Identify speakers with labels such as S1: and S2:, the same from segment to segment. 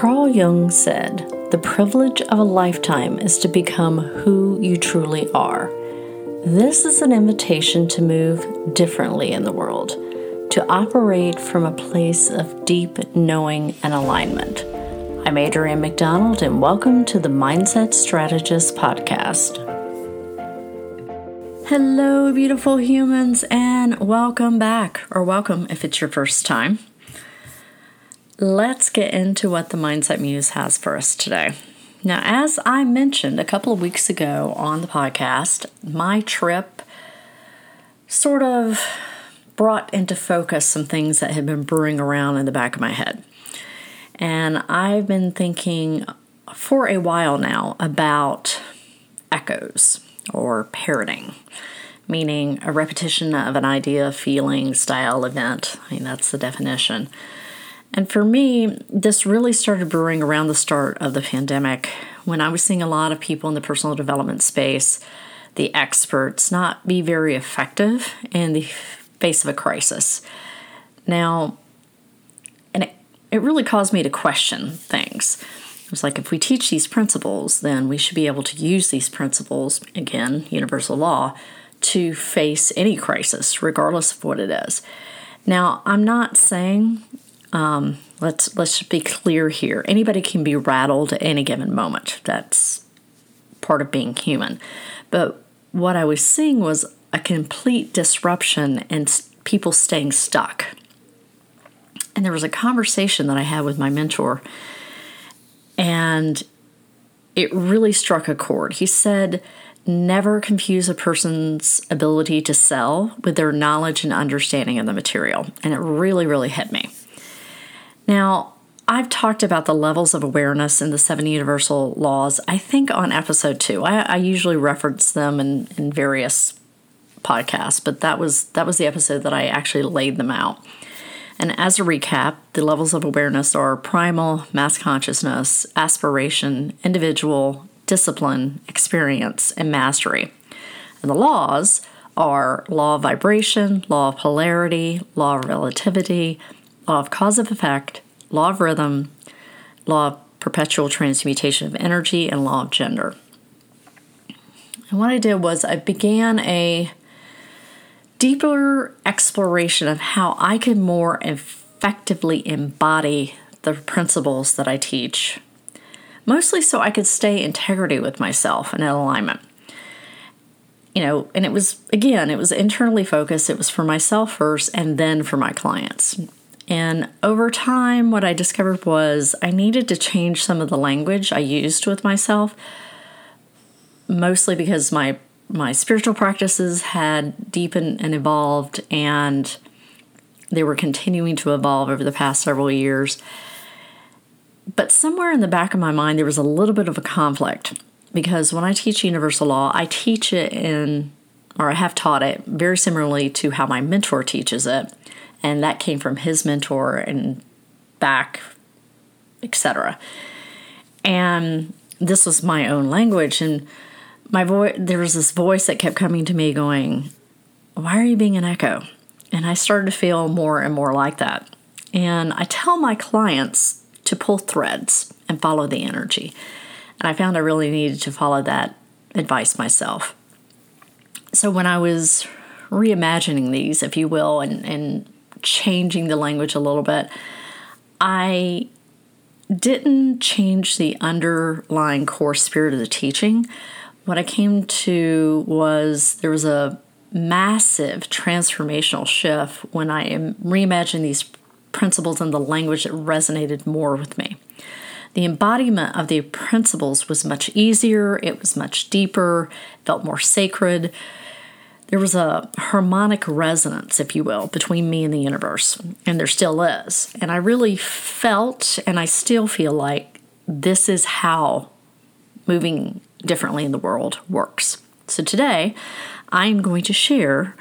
S1: Carl Jung said, The privilege of a lifetime is to become who you truly are. This is an invitation to move differently in the world, to operate from a place of deep knowing and alignment. I'm Adrianne McDonald, and welcome to the Mindset Strategist Podcast. Hello, beautiful humans, and welcome back, or welcome if it's your first time. Let's get into what the Mindset Muse has for us today. Now, as I mentioned a couple of weeks ago on the podcast, my trip sort of brought into focus some things that had been brewing around in the back of my head. And I've been thinking for a while now about echoes or parroting, meaning a repetition of an idea, feeling, style, event. I mean, that's the definition. And for me, this really started brewing around the start of the pandemic when I was seeing a lot of people in the personal development space, the experts, not be very effective in the face of a crisis. Now, and it, it really caused me to question things. It was like if we teach these principles, then we should be able to use these principles, again, universal law, to face any crisis, regardless of what it is. Now, I'm not saying um, let's let's be clear here. Anybody can be rattled at any given moment. That's part of being human. But what I was seeing was a complete disruption and people staying stuck. And there was a conversation that I had with my mentor, and it really struck a chord. He said, Never confuse a person's ability to sell with their knowledge and understanding of the material. And it really, really hit me. Now, I've talked about the levels of awareness in the seven universal laws, I think on episode two. I, I usually reference them in, in various podcasts, but that was that was the episode that I actually laid them out. And as a recap, the levels of awareness are primal, mass consciousness, aspiration, individual, discipline, experience, and mastery. And the laws are law of vibration, law of polarity, law of relativity, law of cause of effect, law of rhythm, law of perpetual transmutation of energy, and law of gender. And what I did was I began a deeper exploration of how I could more effectively embody the principles that I teach, mostly so I could stay integrity with myself and in alignment. You know, and it was, again, it was internally focused. It was for myself first and then for my clients. And over time, what I discovered was I needed to change some of the language I used with myself, mostly because my my spiritual practices had deepened and evolved, and they were continuing to evolve over the past several years. But somewhere in the back of my mind, there was a little bit of a conflict because when I teach universal law, I teach it in, or I have taught it very similarly to how my mentor teaches it and that came from his mentor and back, etc. And this was my own language, and my voice. There was this voice that kept coming to me, going, "Why are you being an echo?" And I started to feel more and more like that. And I tell my clients to pull threads and follow the energy. And I found I really needed to follow that advice myself. So when I was reimagining these, if you will, and, and changing the language a little bit. I didn't change the underlying core spirit of the teaching. What I came to was there was a massive transformational shift when I reimagined these principles and the language that resonated more with me. The embodiment of the principles was much easier, it was much deeper, felt more sacred there was a harmonic resonance, if you will, between me and the universe, and there still is. And I really felt, and I still feel like this is how moving differently in the world works. So today, I'm going to share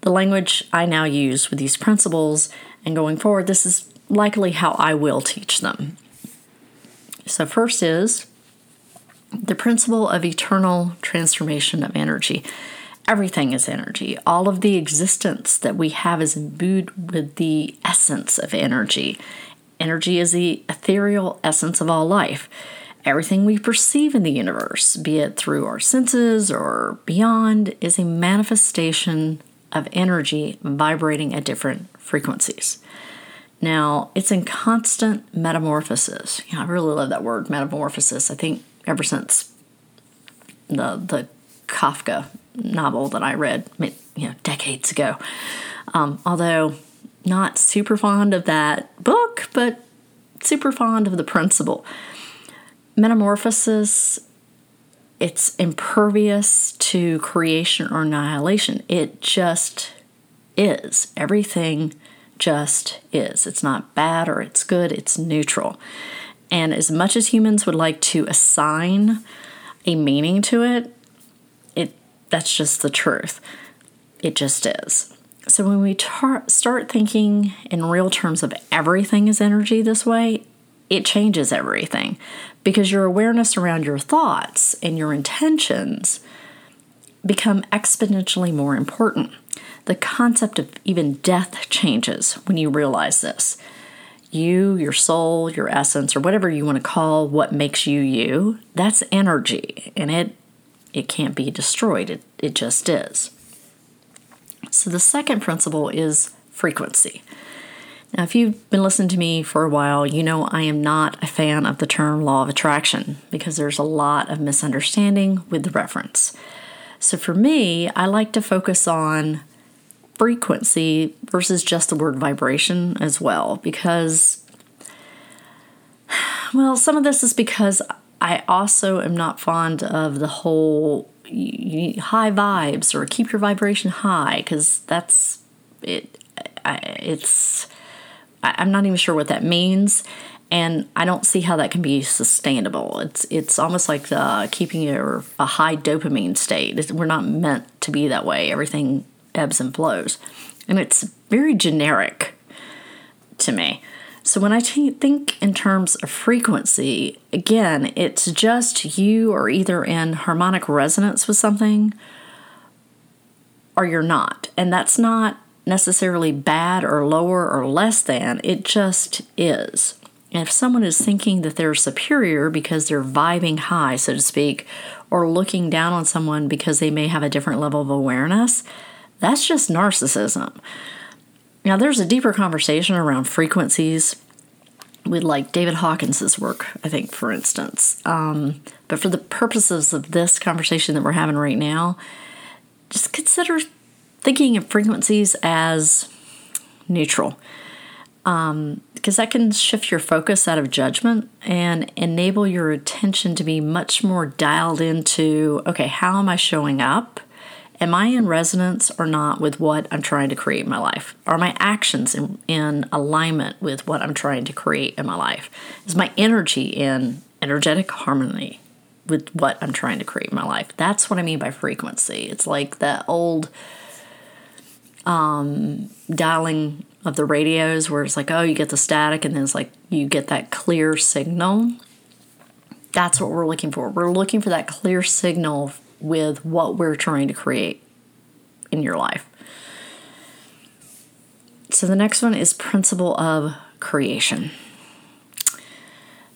S1: the language I now use with these principles, and going forward, this is likely how I will teach them. So, first is the principle of eternal transformation of energy. Everything is energy. All of the existence that we have is imbued with the essence of energy. Energy is the ethereal essence of all life. Everything we perceive in the universe, be it through our senses or beyond, is a manifestation of energy vibrating at different frequencies. Now, it's in constant metamorphosis. Know, I really love that word, metamorphosis. I think ever since the the Kafka novel that I read, you know, decades ago. Um, although not super fond of that book, but super fond of the principle. Metamorphosis, it's impervious to creation or annihilation. It just is. Everything just is. It's not bad or it's good, it's neutral. And as much as humans would like to assign a meaning to it, that's just the truth. It just is. So when we tar- start thinking in real terms of everything is energy this way, it changes everything because your awareness around your thoughts and your intentions become exponentially more important. The concept of even death changes when you realize this. You, your soul, your essence, or whatever you want to call what makes you you, that's energy and it it can't be destroyed. It, it just is. So the second principle is frequency. Now, if you've been listening to me for a while, you know I am not a fan of the term law of attraction because there's a lot of misunderstanding with the reference. So for me, I like to focus on frequency versus just the word vibration as well because, well, some of this is because I also am not fond of the whole high vibes or keep your vibration high because that's it. I, it's I'm not even sure what that means, and I don't see how that can be sustainable. It's it's almost like the, keeping your a high dopamine state. It's, we're not meant to be that way. Everything ebbs and flows, and it's very generic to me. So when I t- think in terms of frequency, again, it's just you are either in harmonic resonance with something or you're not. And that's not necessarily bad or lower or less than, it just is. And if someone is thinking that they're superior because they're vibing high, so to speak, or looking down on someone because they may have a different level of awareness, that's just narcissism. Now, there's a deeper conversation around frequencies with like David Hawkins's work, I think, for instance. Um, but for the purposes of this conversation that we're having right now, just consider thinking of frequencies as neutral. Um, because that can shift your focus out of judgment and enable your attention to be much more dialed into okay, how am I showing up? Am I in resonance or not with what I'm trying to create in my life? Are my actions in, in alignment with what I'm trying to create in my life? Is my energy in energetic harmony with what I'm trying to create in my life? That's what I mean by frequency. It's like that old um, dialing of the radios where it's like, oh, you get the static and then it's like you get that clear signal. That's what we're looking for. We're looking for that clear signal with what we're trying to create in your life. So the next one is principle of creation.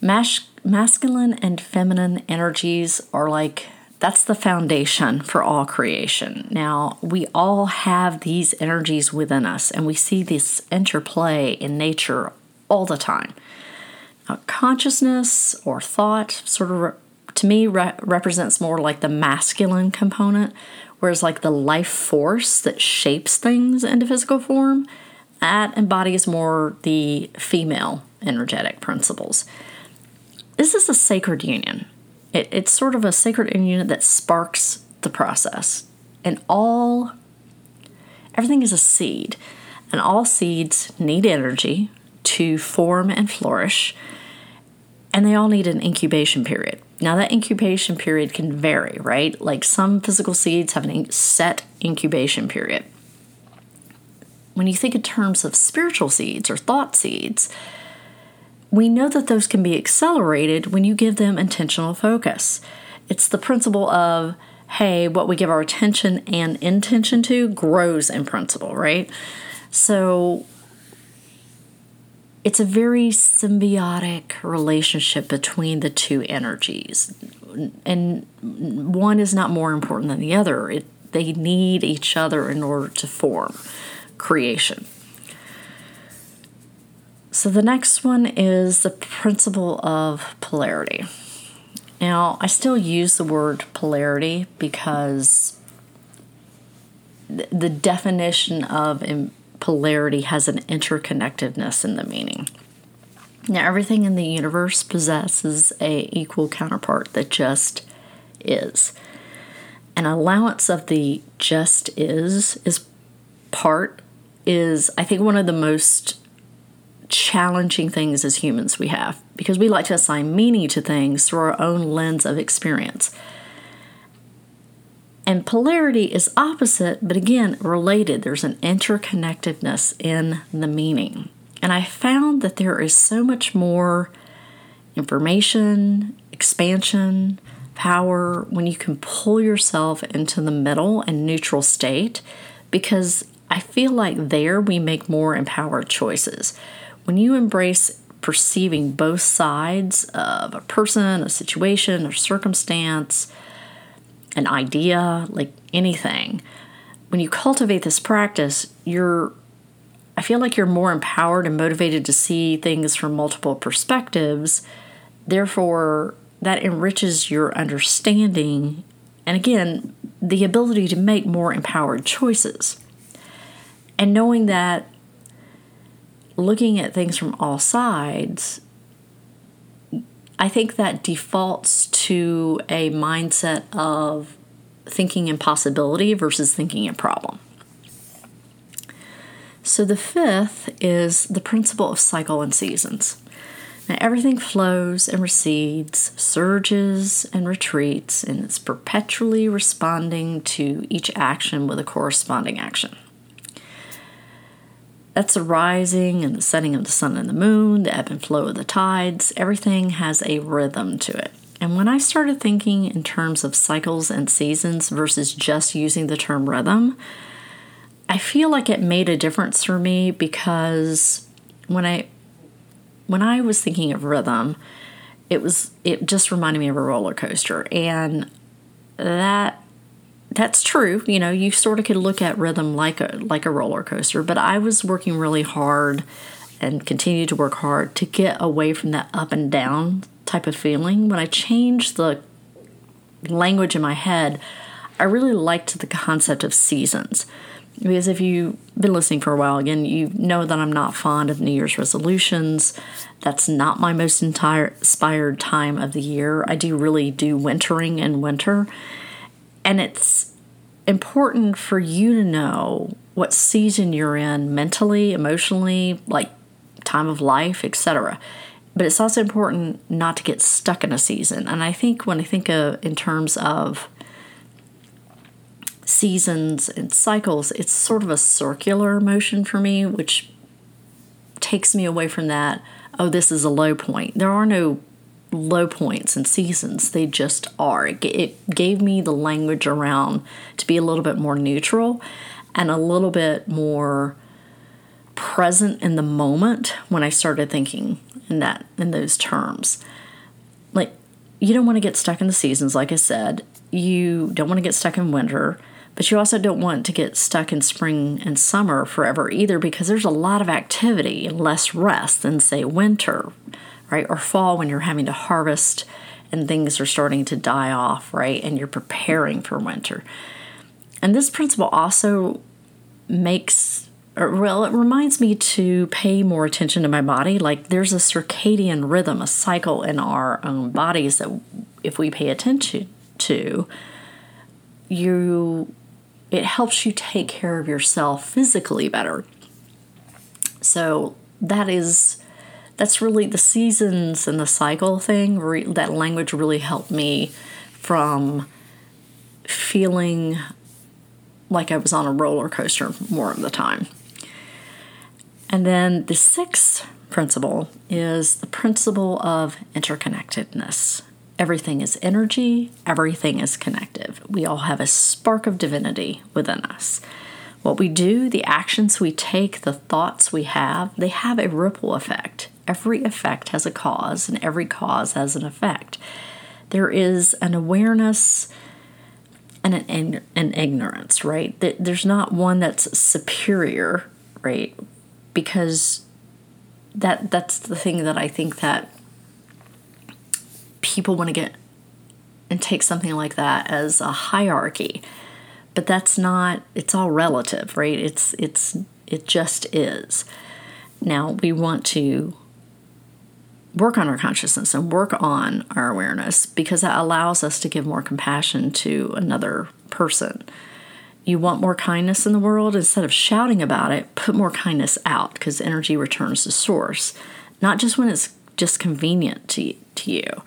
S1: Mas- masculine and feminine energies are like that's the foundation for all creation. Now, we all have these energies within us, and we see this interplay in nature all the time. Now, consciousness or thought sort of to me re- represents more like the masculine component, whereas like the life force that shapes things into physical form, that embodies more the female energetic principles. This is a sacred union. It, it's sort of a sacred union that sparks the process. And all, everything is a seed. And all seeds need energy to form and flourish. And they all need an incubation period. Now, that incubation period can vary, right? Like some physical seeds have a set incubation period. When you think in terms of spiritual seeds or thought seeds, we know that those can be accelerated when you give them intentional focus. It's the principle of, hey, what we give our attention and intention to grows in principle, right? So it's a very symbiotic relationship between the two energies. And one is not more important than the other. It, they need each other in order to form creation. So the next one is the principle of polarity. Now, I still use the word polarity because the definition of polarity has an interconnectedness in the meaning. Now, everything in the universe possesses a equal counterpart that just is. An allowance of the just is is part is I think one of the most challenging things as humans we have because we like to assign meaning to things through our own lens of experience. And polarity is opposite, but again, related. There's an interconnectedness in the meaning. And I found that there is so much more information, expansion, power when you can pull yourself into the middle and neutral state because I feel like there we make more empowered choices. When you embrace perceiving both sides of a person, a situation, or circumstance, an idea, like anything, when you cultivate this practice, you're I feel like you're more empowered and motivated to see things from multiple perspectives. Therefore, that enriches your understanding and again, the ability to make more empowered choices. And knowing that looking at things from all sides I think that defaults to a mindset of thinking in possibility versus thinking in problem. So the fifth is the principle of cycle and seasons. Now, everything flows and recedes, surges and retreats, and it's perpetually responding to each action with a corresponding action. That's the rising and the setting of the sun and the moon, the ebb and flow of the tides. Everything has a rhythm to it. And when I started thinking in terms of cycles and seasons versus just using the term rhythm, I feel like it made a difference for me because when I when I was thinking of rhythm, it was it just reminded me of a roller coaster and that that's true. You know, you sort of could look at rhythm like a like a roller coaster, but I was working really hard and continue to work hard to get away from that up and down type of feeling. When I changed the language in my head, I really liked the concept of seasons. Because if you've been listening for a while, again, you know that I'm not fond of New Year's resolutions. That's not my most entire inspired time of the year. I do really do wintering in winter. And it's important for you to know what season you're in mentally, emotionally, like time of life, etc. But it's also important not to get stuck in a season. And I think when I think of in terms of seasons and cycles, it's sort of a circular motion for me, which takes me away from that. Oh, this is a low point. There are no low points and seasons. They just are. It gave me the language around to be a little bit more neutral and a little bit more present in the moment when I started thinking in that in those terms. Like you don't want to get stuck in the seasons like I said. You don't want to get stuck in winter, but you also don't want to get stuck in spring and summer forever either because there's a lot of activity and less rest than say winter right? Or fall when you're having to harvest and things are starting to die off, right? And you're preparing for winter. And this principle also makes, or, well, it reminds me to pay more attention to my body. Like there's a circadian rhythm, a cycle in our own bodies that if we pay attention to, you it helps you take care of yourself physically better. So that is that's really the seasons and the cycle thing. Re- that language really helped me from feeling like I was on a roller coaster more of the time. And then the sixth principle is the principle of interconnectedness. Everything is energy, everything is connective. We all have a spark of divinity within us. What we do, the actions we take, the thoughts we have, they have a ripple effect every effect has a cause and every cause has an effect. There is an awareness and an, an ignorance, right? There's not one that's superior, right? Because that that's the thing that I think that people want to get and take something like that as a hierarchy. But that's not it's all relative, right? It's it's it just is. Now we want to work on our consciousness and work on our awareness because that allows us to give more compassion to another person. You want more kindness in the world? Instead of shouting about it, put more kindness out because energy returns to source, not just when it's just convenient to, to you.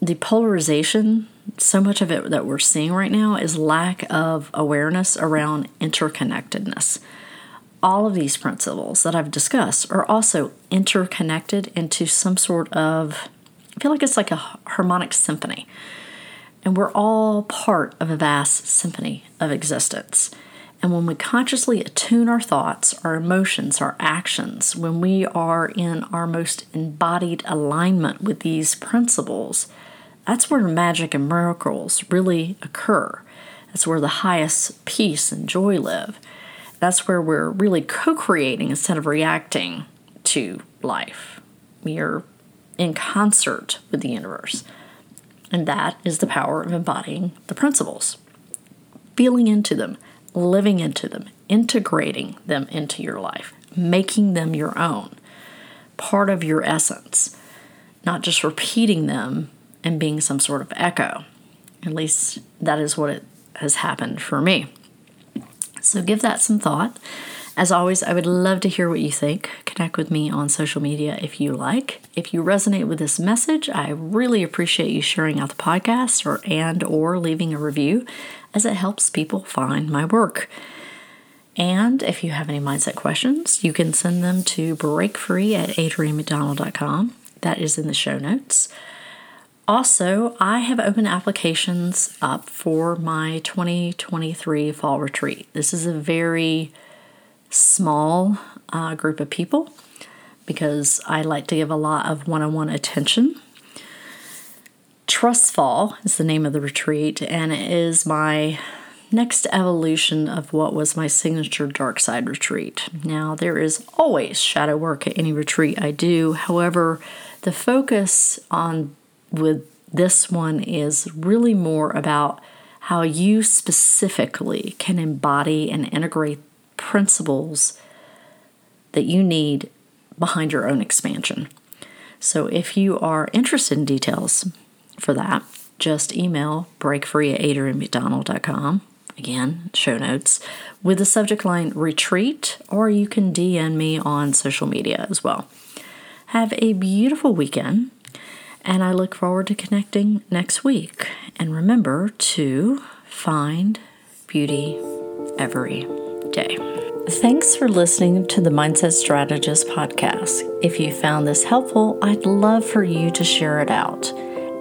S1: The polarization, so much of it that we're seeing right now, is lack of awareness around interconnectedness all of these principles that I've discussed are also interconnected into some sort of, I feel like it's like a harmonic symphony. And we're all part of a vast symphony of existence. And when we consciously attune our thoughts, our emotions, our actions, when we are in our most embodied alignment with these principles, that's where magic and miracles really occur. That's where the highest peace and joy live. That's where we're really co creating instead of reacting to life. We are in concert with the universe. And that is the power of embodying the principles, feeling into them, living into them, integrating them into your life, making them your own, part of your essence, not just repeating them and being some sort of echo. At least that is what it has happened for me. So give that some thought. As always, I would love to hear what you think. Connect with me on social media if you like. If you resonate with this message, I really appreciate you sharing out the podcast or and or leaving a review as it helps people find my work. And if you have any mindset questions, you can send them to breakfree at adriannemcdonald.com. That is in the show notes. Also, I have opened applications up for my 2023 fall retreat. This is a very small uh, group of people because I like to give a lot of one on one attention. Trust Fall is the name of the retreat, and it is my next evolution of what was my signature dark side retreat. Now, there is always shadow work at any retreat I do. However, the focus on with this one is really more about how you specifically can embody and integrate principles that you need behind your own expansion. So if you are interested in details for that, just email breakfree. Again, show notes with the subject line retreat, or you can DM me on social media as well. Have a beautiful weekend and I look forward to connecting next week. And remember to find beauty every day. Thanks for listening to the Mindset Strategist podcast. If you found this helpful, I'd love for you to share it out.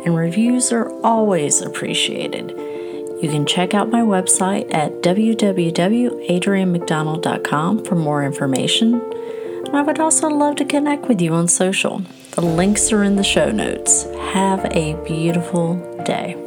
S1: And reviews are always appreciated. You can check out my website at www.adriannemcdonald.com for more information. And I would also love to connect with you on social. The links are in the show notes. Have a beautiful day.